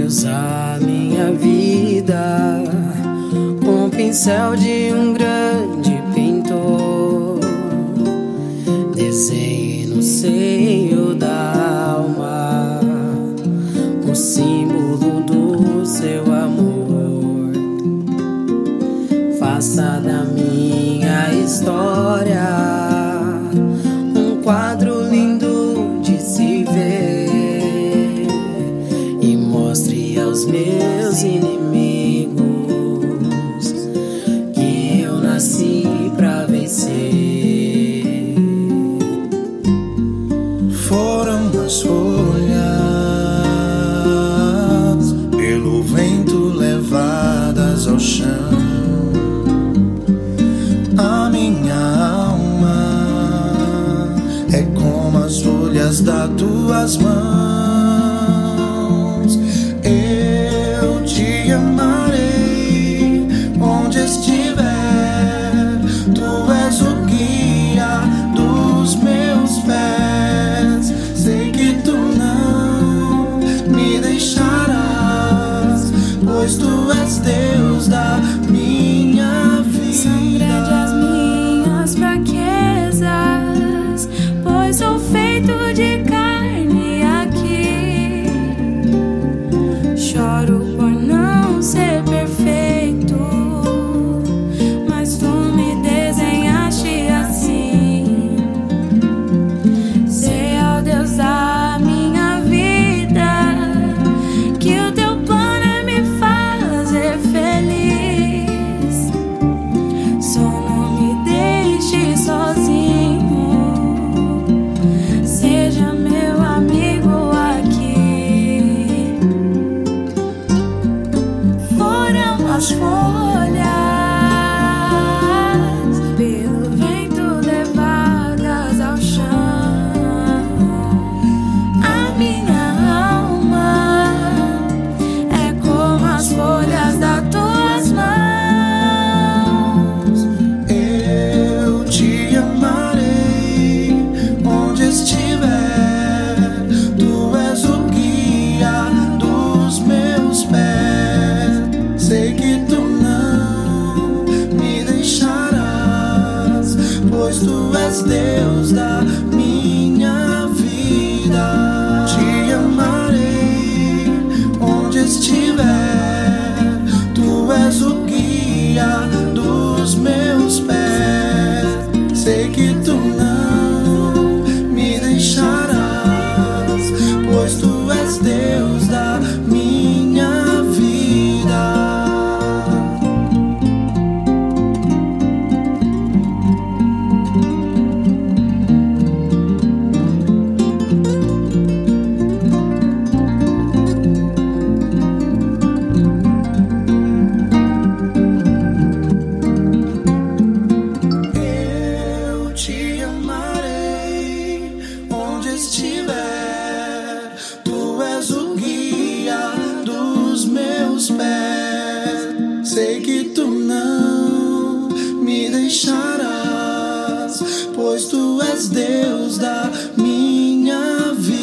Deus a minha vida com o pincel de um grande pintor. Desenhe no seio da alma o símbolo do seu amor. Faça da minha história os meus inimigos que eu nasci pra vencer. Foram as folhas pelo vento levadas ao chão. A minha alma é como as folhas das tuas mãos. fraqueza. 我 mas Deus dá. me deixarás, pois tu és Deus da minha vida.